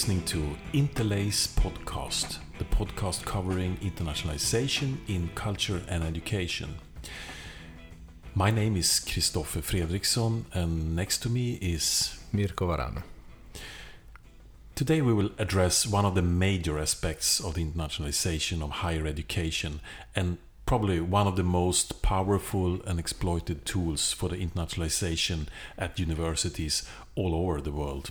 listening to Interlace Podcast, the podcast covering internationalization in culture and education. My name is Kristoffer Fredriksson, and next to me is Mirko Varano. Today we will address one of the major aspects of the internationalization of higher education and probably one of the most powerful and exploited tools for the internationalization at universities all over the world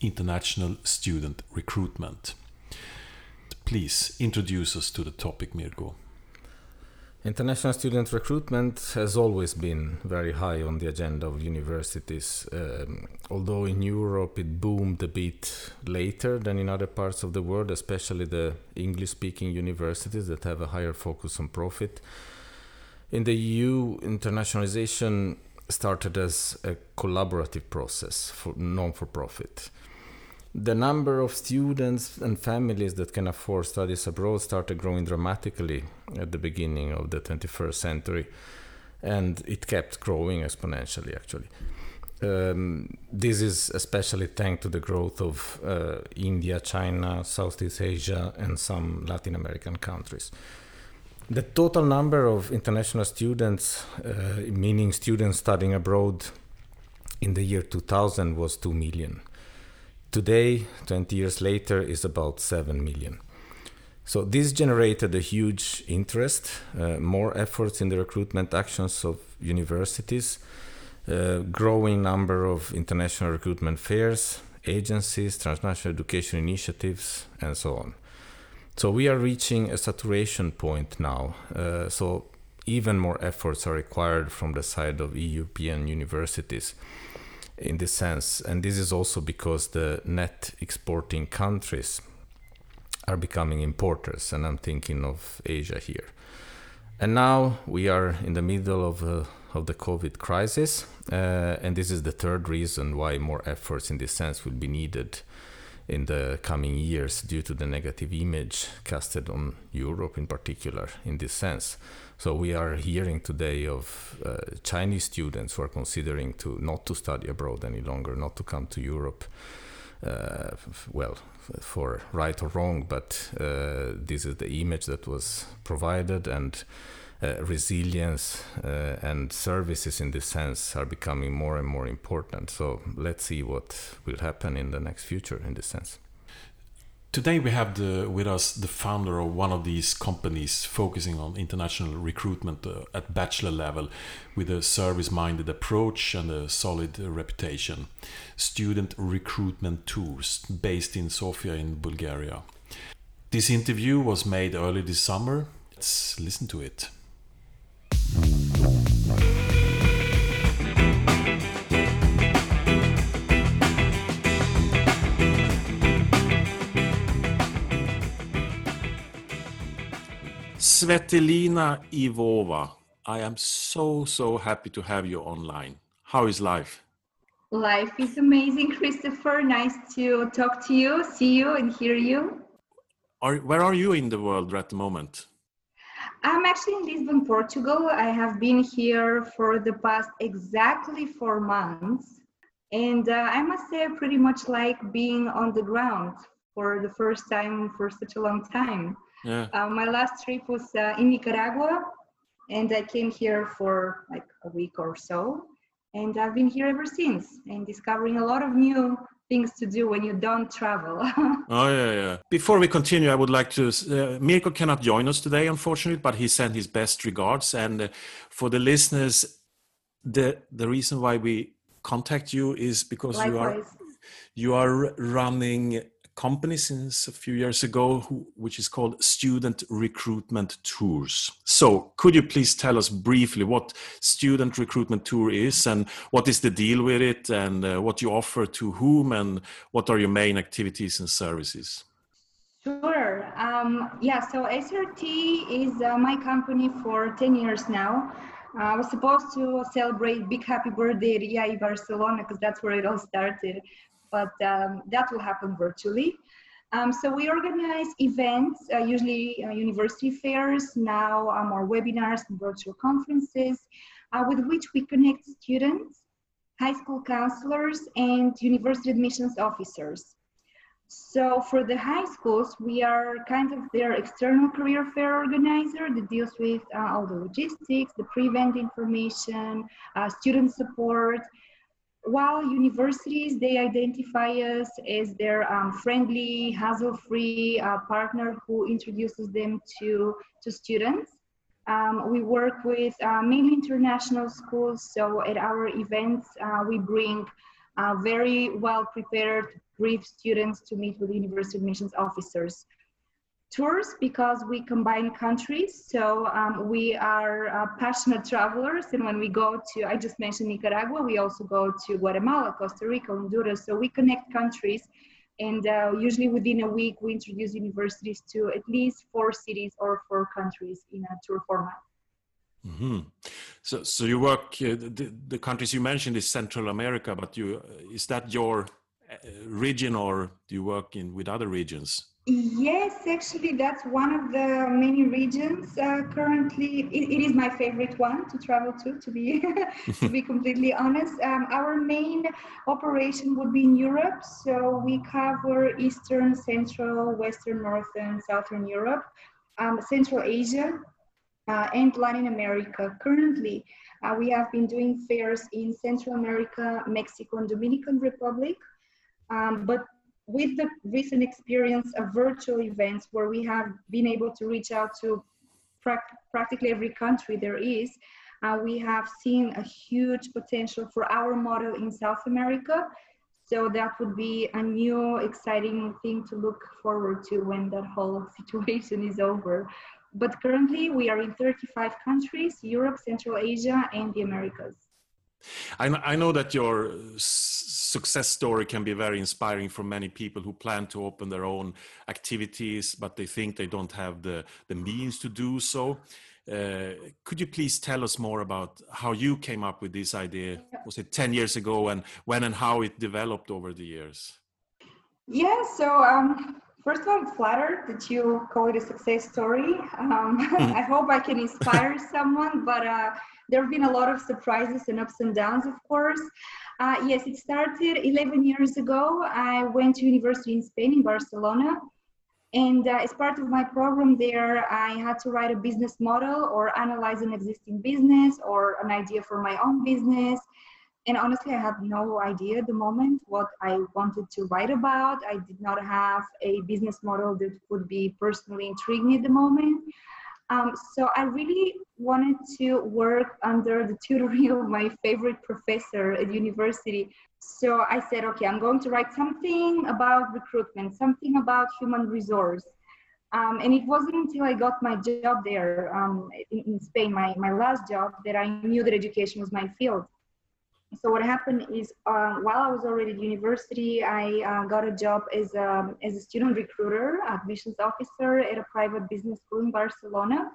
international student recruitment. Please introduce us to the topic, Mirko. International student recruitment has always been very high on the agenda of universities, um, although in Europe it boomed a bit later than in other parts of the world, especially the English speaking universities that have a higher focus on profit. In the EU, internationalization started as a collaborative process for non for profit the number of students and families that can afford studies abroad started growing dramatically at the beginning of the 21st century and it kept growing exponentially actually um, this is especially thanks to the growth of uh, India, China, Southeast Asia, and some Latin American countries. The total number of international students, uh, meaning students studying abroad, in the year 2000 was 2 million today, 20 years later, is about 7 million. So this generated a huge interest, uh, more efforts in the recruitment actions of universities, uh, growing number of international recruitment fairs, agencies, transnational education initiatives, and so on. So we are reaching a saturation point now. Uh, so even more efforts are required from the side of European universities in this sense. And this is also because the net exporting countries are becoming importers, and I'm thinking of Asia here. And now we are in the middle of, uh, of the COVID crisis, uh, and this is the third reason why more efforts in this sense will be needed in the coming years due to the negative image casted on Europe in particular in this sense. So we are hearing today of uh, Chinese students who are considering to not to study abroad any longer, not to come to Europe. Uh, well, for right or wrong, but uh, this is the image that was provided, and resilience uh, and services in this sense are becoming more and more important. So let's see what will happen in the next future in this sense. Today we have the, with us the founder of one of these companies focusing on international recruitment uh, at bachelor level with a service-minded approach and a solid uh, reputation. Student Recruitment Tours based in Sofia in Bulgaria. This interview was made early this summer. Let's listen to it. Tzvetelina Ivova, I am so, so happy to have you online. How is life? Life is amazing, Kristoffer. Nice to talk to you, see you, and hear you. Are, where are you in the world at the moment? I'm actually in Lisbon, Portugal. I have been here for the past exactly four months. And uh, I must say, I pretty much like being on the ground for the first time for such a long time. Yeah. Uh, my last trip was uh, in Nicaragua, and I came here for like a week or so, and I've been here ever since, and discovering a lot of new things to do when you don't travel. oh yeah, yeah. Before we continue, I would like to. Uh, Mirko cannot join us today, unfortunately, but he sent his best regards. And uh, for the listeners, the the reason why we contact you is because Likewise. you are you are running company since a few years ago, who, which is called Student Recruitment Tours. So, could you please tell us briefly what Student Recruitment Tour is and what is the deal with it and uh, what you offer to whom and what are your main activities and services? Sure. Um, yeah, so SRT is uh, my company for 10 years now. Uh, I was supposed to celebrate Big Happy Birthday Ria Barcelona because that's where it all started but um, that will happen virtually. Um, so we organize events, uh, usually uh, university fairs, now more webinars and virtual conferences, uh, with which we connect students, high school counselors, and university admissions officers. So for the high schools, we are kind of their external career fair organizer that deals with uh, all the logistics, the pre-event information, uh, student support. While universities, they identify us as their um, friendly, hassle-free uh, partner who introduces them to, to students. Um, we work with uh, mainly international schools. So at our events, uh, we bring uh, very well prepared brief students to meet with university admissions officers. Tours because we combine countries, so um, we are uh, passionate travelers. And when we go to, I just mentioned Nicaragua, we also go to Guatemala, Costa Rica, Honduras. So we connect countries, and uh, usually within a week, we introduce universities to at least four cities or four countries in a tour format. Mm -hmm. So, so you work uh, the, the countries you mentioned is Central America, but you is that your uh, region or do you work in with other regions? Yes, actually, that's one of the many regions. Uh, currently, it, it is my favorite one to travel to. To be to be completely honest, um, our main operation would be in Europe. So we cover Eastern, Central, Western, Northern, Southern Europe, um, Central Asia, uh, and Latin America. Currently, uh, we have been doing fairs in Central America, Mexico, and Dominican Republic. Um, but with the recent experience of virtual events where we have been able to reach out to pra practically every country there is, uh, we have seen a huge potential for our model in South America. So that would be a new exciting thing to look forward to when that whole situation is over. But currently we are in 35 countries, Europe, Central Asia, and the Americas. I, I know that your success story can be very inspiring for many people who plan to open their own activities, but they think they don't have the, the means to do so. Uh, could you please tell us more about how you came up with this idea? Was it 10 years ago and when and how it developed over the years? Yeah, so um, first of all, I'm flattered that you call it a success story. Um, I hope I can inspire someone, but uh, there have been a lot of surprises and ups and downs, of course. Uh, yes, it started 11 years ago. I went to university in Spain, in Barcelona. And uh, as part of my program there, I had to write a business model or analyze an existing business or an idea for my own business. And honestly, I had no idea at the moment what I wanted to write about. I did not have a business model that would be personally intriguing at the moment. Um, so I really wanted to work under the tutoring of my favorite professor at university. So I said, okay, I'm going to write something about recruitment, something about human resource. Um, and it wasn't until I got my job there um, in, in, Spain, my, my last job, that I knew that education was my field so what happened is uh, while I was already at university, I uh, got a job as a, as a student recruiter, admissions officer at a private business school in Barcelona.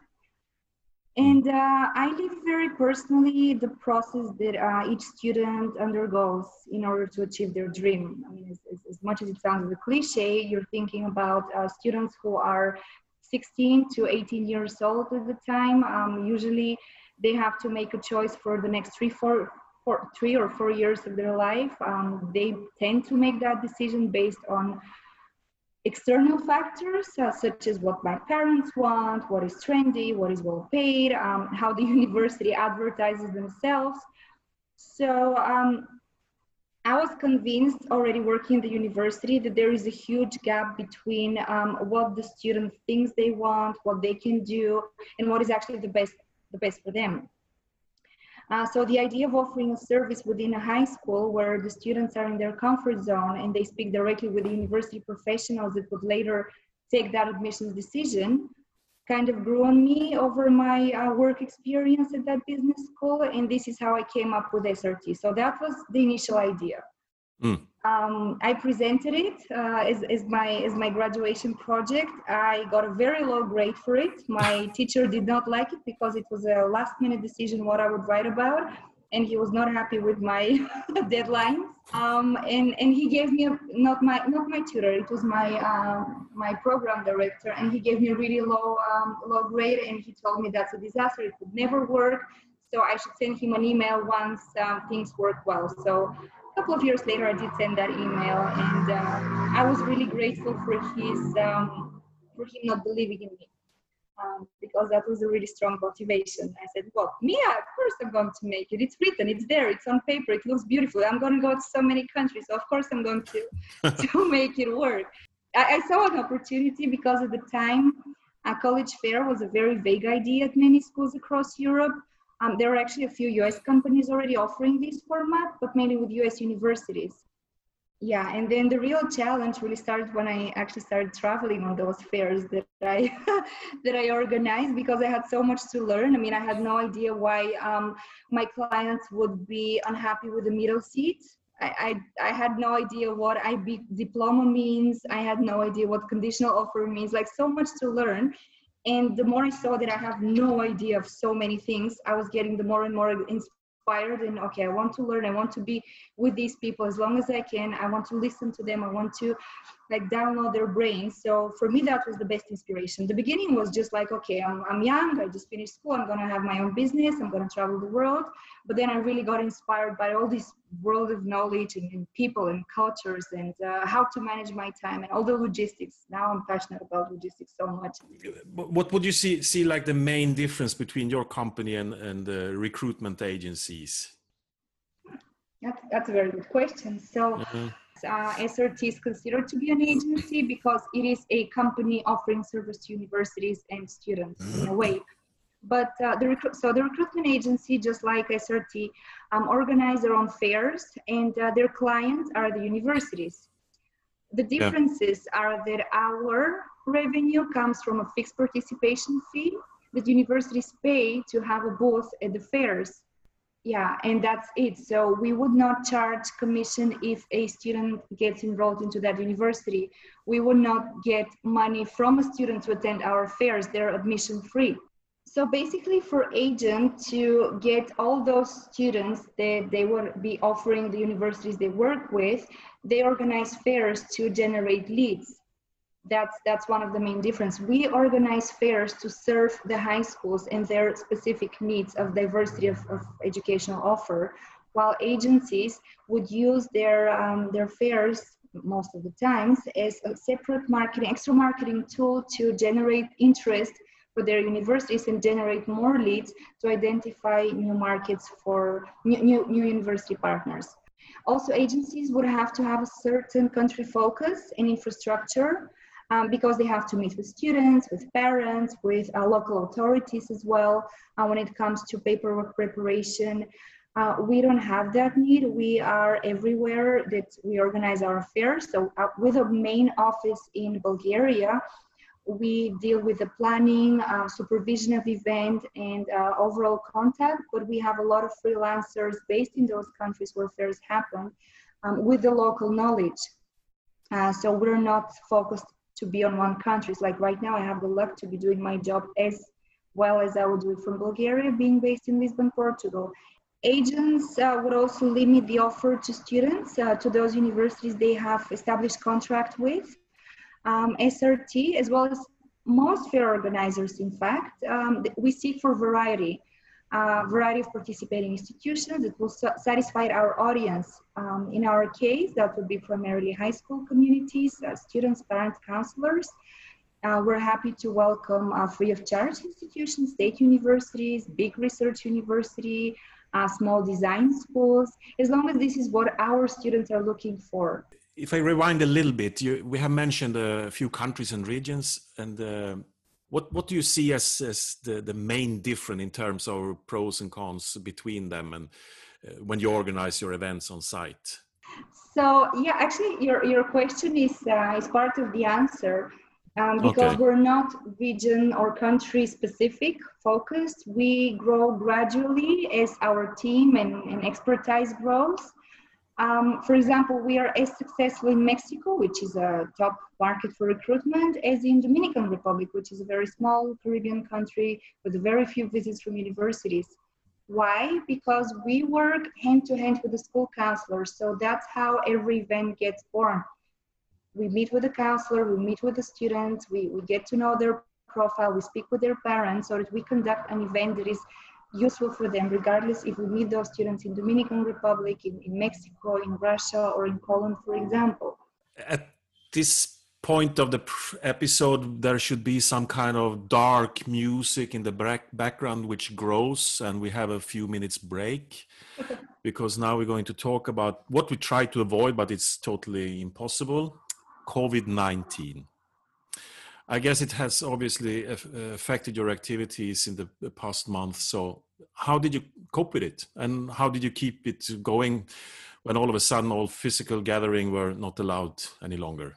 And uh, I live very personally the process that uh, each student undergoes in order to achieve their dream. I mean, as, as, as much as it sounds a cliche, you're thinking about uh, students who are 16 to 18 years old at the time. Um, usually they have to make a choice for the next three, four, for three or four years of their life, um, they tend to make that decision based on external factors uh, such as what my parents want, what is trendy, what is well paid, um, how the university advertises themselves. So um, I was convinced already working in the university that there is a huge gap between um, what the student thinks they want, what they can do, and what is actually the best, the best for them. Uh, so the idea of offering a service within a high school where the students are in their comfort zone and they speak directly with the university professionals that would later take that admissions decision kind of grew on me over my uh, work experience at that business school. And this is how I came up with SRT. So that was the initial idea. Mm. Um, I presented it uh, as, as, my, as my graduation project. I got a very low grade for it. My teacher did not like it because it was a last minute decision what I would write about. And he was not happy with my deadlines. Um, and, and he gave me a, not my not my tutor. It was my um, my program director, and he gave me a really low um, low grade. And he told me that's a disaster. It would never work. So I should send him an email once um, things work well. So a couple of years later, I did send that email, and uh, I was really grateful for his um, for him not believing in me. Um, because that was a really strong motivation. I said, well, Mia, of course I'm going to make it. It's written, it's there, it's on paper, it looks beautiful. I'm going to go to so many countries, so of course I'm going to, to make it work. I, I, saw an opportunity because at the time, a college fair was a very vague idea at many schools across Europe. Um, there are actually a few US companies already offering this format, but mainly with US universities yeah and then the real challenge really started when i actually started traveling on those fairs that i that i organized because i had so much to learn i mean i had no idea why um, my clients would be unhappy with the middle seat I, I, had no idea what IB diploma means. I had no idea what conditional offer means. Like so much to learn. And the more I saw that I have no idea of so many things, I was getting the more and more inspired and okay i want to learn i want to be with these people as long as i can. I want to listen to them i want to like download their brains. So for me that was the best inspiration. The beginning was just like okay i'm, I'm young i just finished school i'm to have my own business i'm to travel the world. But then i really got inspired by all this world of knowledge and, and people and cultures and uh, how to manage my time and all the logistics. Now i'm passionate about logistics so much. What would you see see like the main difference between your company and and the recruitment agencies? That's, that's a very good question. So mm-hmm uh, SRT is considered to be an agency because it is a company offering service to universities and students in a way. But uh, the recru- so the recruitment agency, just like SRT, um, organize their own fairs, and uh, their clients are the universities. The differences yeah. are that our revenue comes from a fixed participation fee that universities pay to have a booth at the fairs. Yeah and that's it. So we would not charge commission if a student gets enrolled into that university. We would not get money from a student to attend our fairs. They're admission free so basically for agent to get all those students that they will be offering the universities they work with they organize fairs to generate leads. That's that's one of the main difference. We organize fairs to serve the high schools and their specific needs of diversity of, of educational offer while agencies would use their um, their fairs most of the times as a separate marketing extra marketing tool to generate interest for their universities and generate more leads to identify new markets for new, new, new university partners also agencies would have to have a certain country focus and infrastructure um, because they have to meet with students, with parents, with uh, local authorities as well. Uh, when it comes to paperwork preparation, uh, we don't have that need. We are everywhere that we organize our affairs. So uh, with a main office in Bulgaria, we deal with the planning, uh, supervision of event, and uh, overall contact. But we have a lot of freelancers based in those countries where fairs happen um, with the local knowledge. Uh, so we're not focused to be on one country. It's like right now I have the luck to be doing my job as well as I would do it from Bulgaria, being based in Lisbon, Portugal. Agents uh, would also limit the offer to students, uh, to those universities they have established contract with. Um, SRT, as well as most fair organizers, in fact, um, we seek for variety a variety of participating institutions that will satisfy our audience. Um, in our case, that would be primarily high school communities, uh, students, parents, counselors. Uh, we're happy to welcome uh, free of charge institutions, state universities, big research university, uh, small design schools, as long as this is what our students are looking for. If I rewind a little bit, you, we have mentioned a few countries and regions, and uh, what what do you see as as the the main difference in terms of pros and cons between them and uh, when you organize your events on site? So yeah, actually, your your question is uh, is part of the answer. Um, because okay. we're not region or country specific focused. We grow gradually as our team and, and expertise grows. Um, for example, we are as successful in Mexico, which is a top market for recruitment, as in the Dominican Republic, which is a very small Caribbean country with very few visits from universities. Why? Because we work hand to hand with the school counselors. So that's how every event gets born. We meet with the counselor, we meet with the students, we, we get to know their profile, we speak with their parents so that we conduct an event that is useful for them, regardless if we meet those students in Dominican Republic, in, in Mexico, in Russia, or in Poland, for example. At this point of the episode, there should be some kind of dark music in the background, which grows, and we have a few minutes break. because now we're going to talk about what we try to avoid, but it's totally impossible COVID 19. I guess it has obviously affected your activities in the past month. So, how did you cope with it, and how did you keep it going when all of a sudden all physical gathering were not allowed any longer?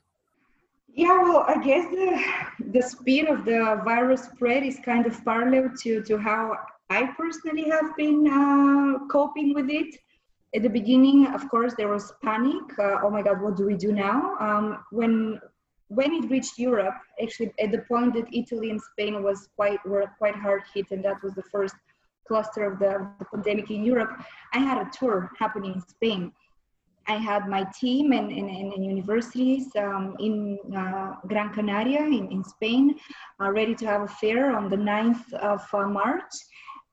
Yeah, well, I guess the the speed of the virus spread is kind of parallel to to how I personally have been uh, coping with it. At the beginning, of course, there was panic. Uh, oh my God, what do we do now? Um, when when it reached Europe, actually at the point that Italy and Spain was quite were quite hard hit, and that was the first cluster of the, the pandemic in Europe, I had a tour happening in Spain. I had my team and in, in, universities um, in uh, Gran Canaria in, in Spain, uh, ready to have a fair on the 9th of uh, March.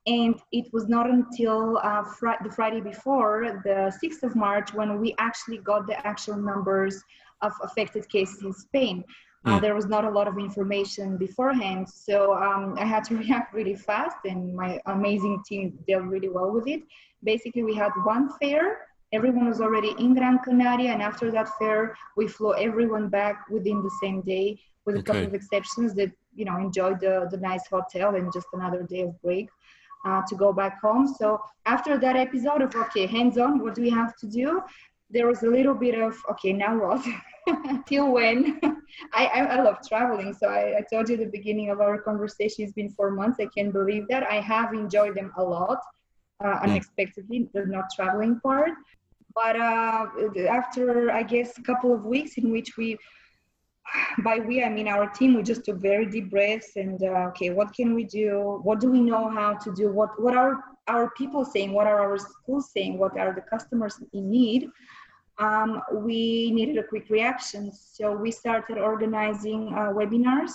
And it was not until uh, fr- the Friday before, the 6th of March, when we actually got the actual numbers of affected cases in Spain. Uh, mm. there was not a lot of information beforehand, so um, I had to react really fast, and my amazing team dealt really well with it. Basically, we had one fair. Everyone was already in Gran Canaria, and after that fair, we flew everyone back within the same day, with a okay. couple of exceptions that you know enjoyed the, the nice hotel and just another day of break uh, to go back home. So after that episode of okay, hands on, what do we have to do? There was a little bit of okay, now what? till when? I, I, I, love traveling so I, I, told you the beginning of our conversation it's been four months i can't believe that. I have enjoyed them a lot uh, unexpectedly the not traveling part. But uh, after i guess a couple of weeks in which we by we i mean our team we just took very deep breaths and uh, okay what can we do? What do we know how to do? What what are our people saying? What are our schools saying? What are the customers in need um, we needed a quick reaction. So we started organizing uh, webinars.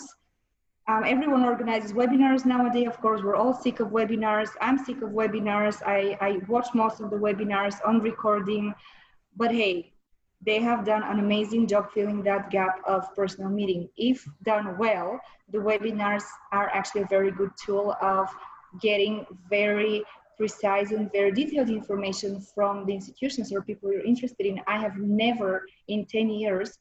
Um, everyone organizes webinars nowadays. Of course, we're all sick of webinars. I'm sick of webinars. I, I watch most of the webinars on recording. But hey, they have done an amazing job filling that gap of personal meeting. If done well, the webinars are actually a very good tool of getting very precise and very detailed information from the institutions or people you're interested in. I have never in 10 years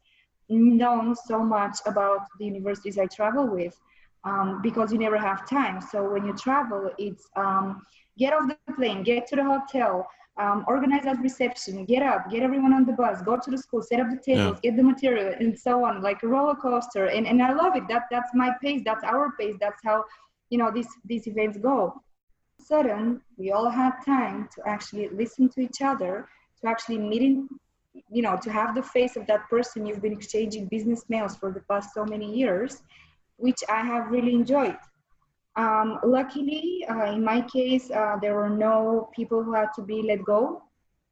known so much about the universities I travel with um, because you never have time. So when you travel, it's um, get off the plane, get to the hotel, um, organize that reception, get up, get everyone on the bus, go to the school, set up the tables, yeah. get the material, and so on, like a roller coaster. And, and I love it. That that's my pace. That's our pace. That's how you know these these events go sudden we all had time to actually listen to each other to actually meeting you know to have the face of that person you've been exchanging business mails for the past so many years which i have really enjoyed. Um, luckily uh, in my case uh, there were no people who had to be let go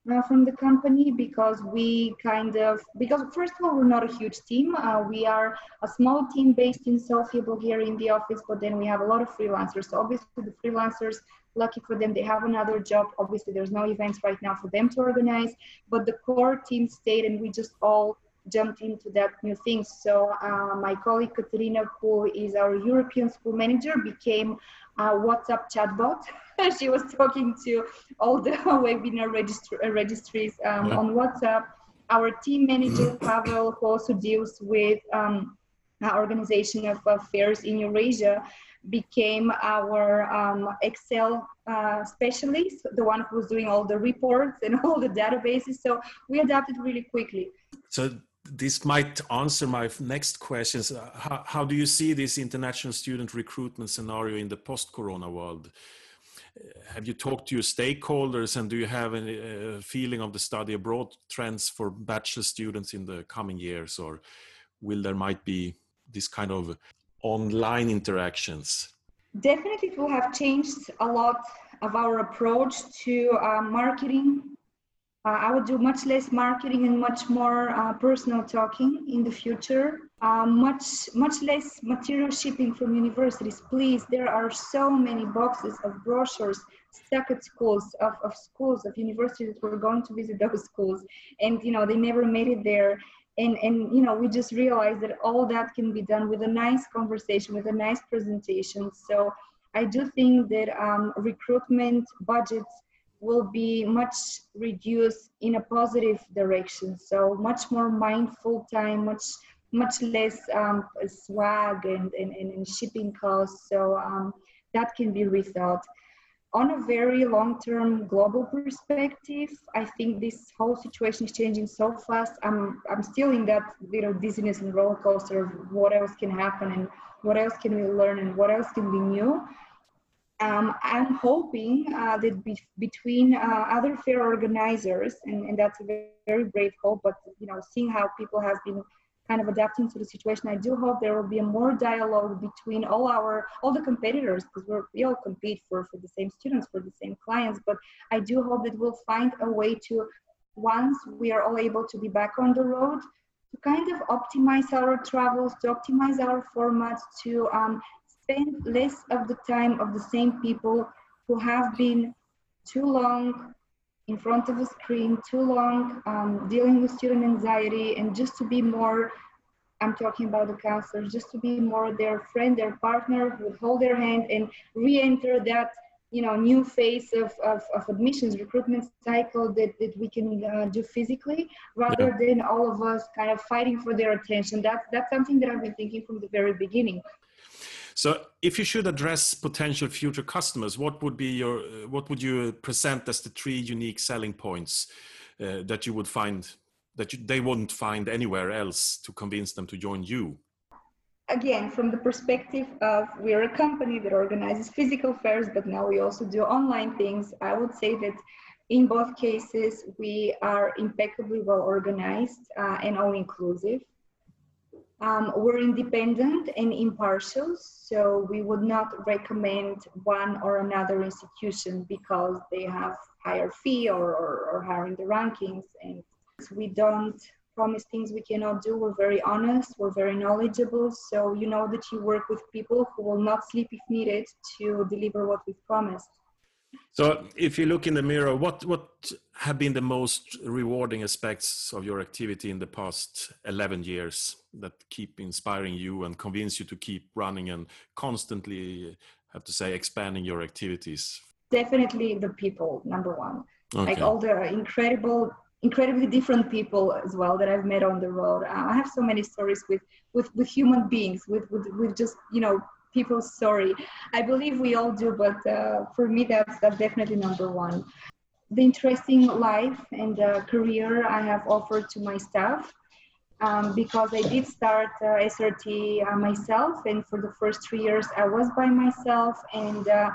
uh, from the company because we kind of because first of all we're not a huge team. Uh, we are a small team based in sofia bulgaria in the office but then we have a lot of freelancers. So obviously the freelancers lucky for them they have another job. Obviously there's no events right now for them to organize but the core team stayed and we just all jumped into that new thing so uh, my colleague katerina who is our european school manager became a whatsapp chatbot she was talking to all the webinar registr- uh, registries um, yeah. on whatsapp our team manager pavel who also deals with um, organization of affairs in eurasia became our um, Excel uh, specialist, the one who was doing all the reports and all the databases. So we adapted really quickly. So this might answer my next questions. Uh, how, how do you see this international student recruitment scenario in the post-corona world? Uh, have you talked to your stakeholders and do you have any uh, feeling of the study abroad trends for bachelor students in the coming years or will there might be this kind of online interactions? Definitely, it will have changed a lot of our approach to uh, marketing. Uh, I would do much less marketing and much more uh, personal talking in the future. Uh, much much less material shipping from universities. Please, there are so many boxes of brochures stuck at schools of, of schools of universities that were going to visit those schools and you know they never made it there and and you know we just realized that all that can be done with a nice conversation with a nice presentation so i do think that um, recruitment budgets will be much reduced in a positive direction so much more mindful time much much less um, swag and, and, and shipping costs so um, that can be rethought on a very long-term global perspective, I think this whole situation is changing so fast. I'm I'm still in that little dizziness and roller coaster of what else can happen and what else can we learn and what else can be new. Um, I'm hoping uh, that be, between uh, other fair organizers, and, and that's a very, very brave hope, but you know, seeing how people have been kind of adapting to the situation. I do hope there will be a more dialogue between all our all the competitors because we all compete for for the same students for the same clients. But I do hope that we'll find a way to once we are all able to be back on the road to kind of optimize our travels, to optimize our formats, to um, spend less of the time of the same people who have been too long in front of a screen too long, um, dealing with student anxiety, and just to be more, I'm talking about the counselors, just to be more their friend, their partner, who would hold their hand and re-enter that you know new phase of, of, of admissions recruitment cycle that, that we can uh, do physically rather yeah. than all of us kind of fighting for their attention that's that's something that i've been thinking from the very beginning so, if you should address potential future customers, what would be your uh, what would you present as the three unique selling points uh, that you would find that you, they wouldn't find anywhere else to convince them to join you? Again, from the perspective of we're a company that organizes physical fairs, but now we also do online things. I would say that in both cases we are impeccably well organized uh, and all inclusive. Um, we're independent and impartial, so we would not recommend one or another institution because they have higher fee or, or, or higher in the rankings. And we don't promise things we cannot do. We're very honest, we're very knowledgeable, so you know that you work with people who will not sleep if needed to deliver what we've promised. So, if you look in the mirror, what what have been the most rewarding aspects of your activity in the past 11 years that keep inspiring you and convince you to keep running and constantly have to say expanding your activities? Definitely the people, number one. Okay. Like all the incredible incredibly different people as well that I've met on the road. Uh, I have so many stories with with with human beings, with with with just you know people's story. I believe we all do, but uh, for me, that's, that's definitely number one. The interesting life and uh, career I have offered to my staff. Um, because I did start uh, SRT uh, myself, and for the first three years I was by myself, and uh,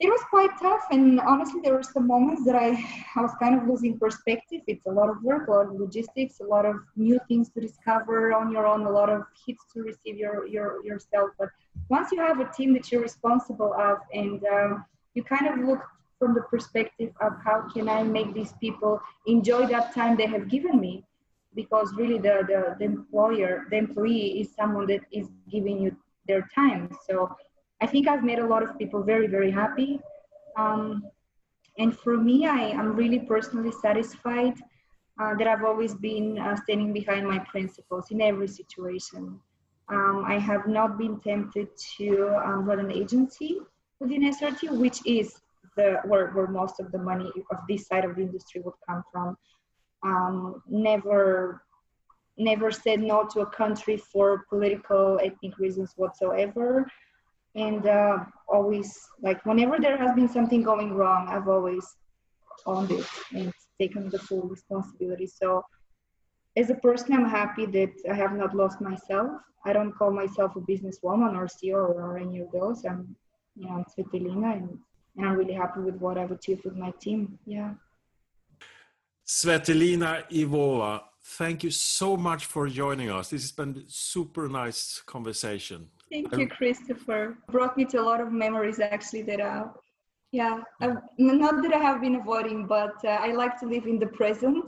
it was quite tough and honestly there were some moments that I, I was kind of losing perspective it's a lot of work a lot of logistics a lot of new things to discover on your own a lot of hits to receive your, your yourself but once you have a team that you're responsible of and um, you kind of look from the perspective of how can i make these people enjoy that time they have given me because really the, the, the employer the employee is someone that is giving you their time so I think I've made a lot of people very, very happy. Um, and for me, I am really personally satisfied uh, that I've always been uh, standing behind my principles in every situation. Um, I have not been tempted to um, run an agency within SRT, which is the where, where most of the money of this side of the industry would come from. Um, never, never said no to a country for political, ethnic reasons whatsoever and uh, always like whenever there has been something going wrong i've always owned it and taken the full responsibility so as a person i'm happy that i have not lost myself i don't call myself a businesswoman or ceo or any of those i'm you know i'm Tzvetelina and, and i'm really happy with what i've achieved with my team yeah Tzvetelina Ivova, thank you so much for joining us. This has been super nice conversation. Thank you, Kristoffer. Brought me to a lot of memories actually that uh yeah, I, not that I have been avoiding, but uh, I like to live in the present.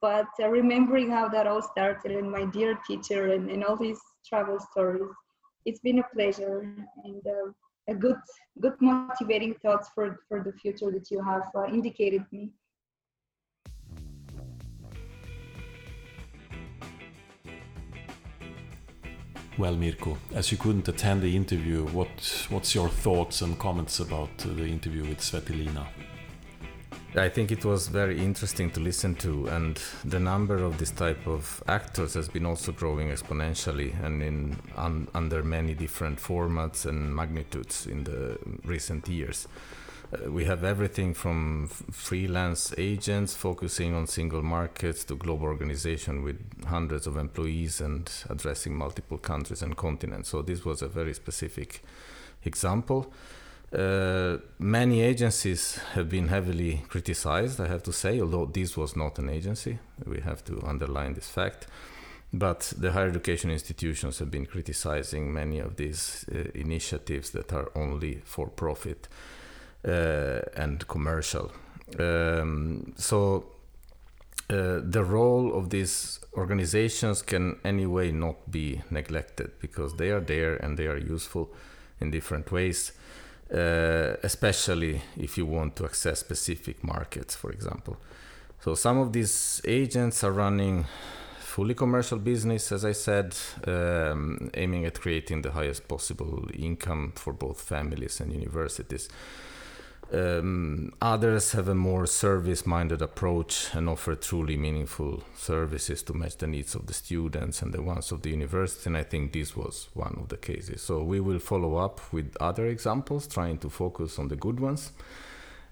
But uh, remembering how that all started and my dear teacher and, and all these travel stories, it's been a pleasure. And uh, a good good motivating thoughts for for the future that you have uh, indicated me. Well, Mirko, as you couldn't attend the interview, what what's your thoughts and comments about the interview with Svetlina? I think it was very interesting to listen to, and the number of this type of actors has been also growing exponentially and in un, under many different formats and magnitudes in the recent years. Uh, we have everything from freelance agents focusing on single markets to global organization with hundreds of employees and addressing multiple countries and continents. So this was a very specific example. Uh, many agencies have been heavily criticized, I have to say, although this was not an agency. We have to underline this fact. But the higher education institutions have been criticizing many of these uh, initiatives that are only for profit uh, and commercial. Um, so uh, the role of these organizations can anyway not be neglected because they are there and they are useful in different ways, uh, especially if you want to access specific markets, for example. So some of these agents are running fully commercial business, as I said, um, aiming at creating the highest possible income for both families and universities. Um, others have a more service minded approach and offer truly meaningful services to match the needs of the students and the ones of the university. And I think this was one of the cases. So we will follow up with other examples, trying to focus on the good ones.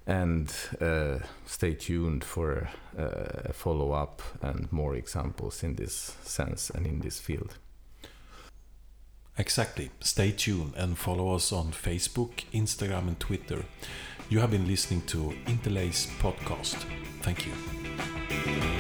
And uh, stay tuned for uh, a follow up and more examples in this sense and in this field. Exactly. Stay tuned and follow us on Facebook, Instagram, and Twitter. You have been listening to Interlace Podcast. Thank you.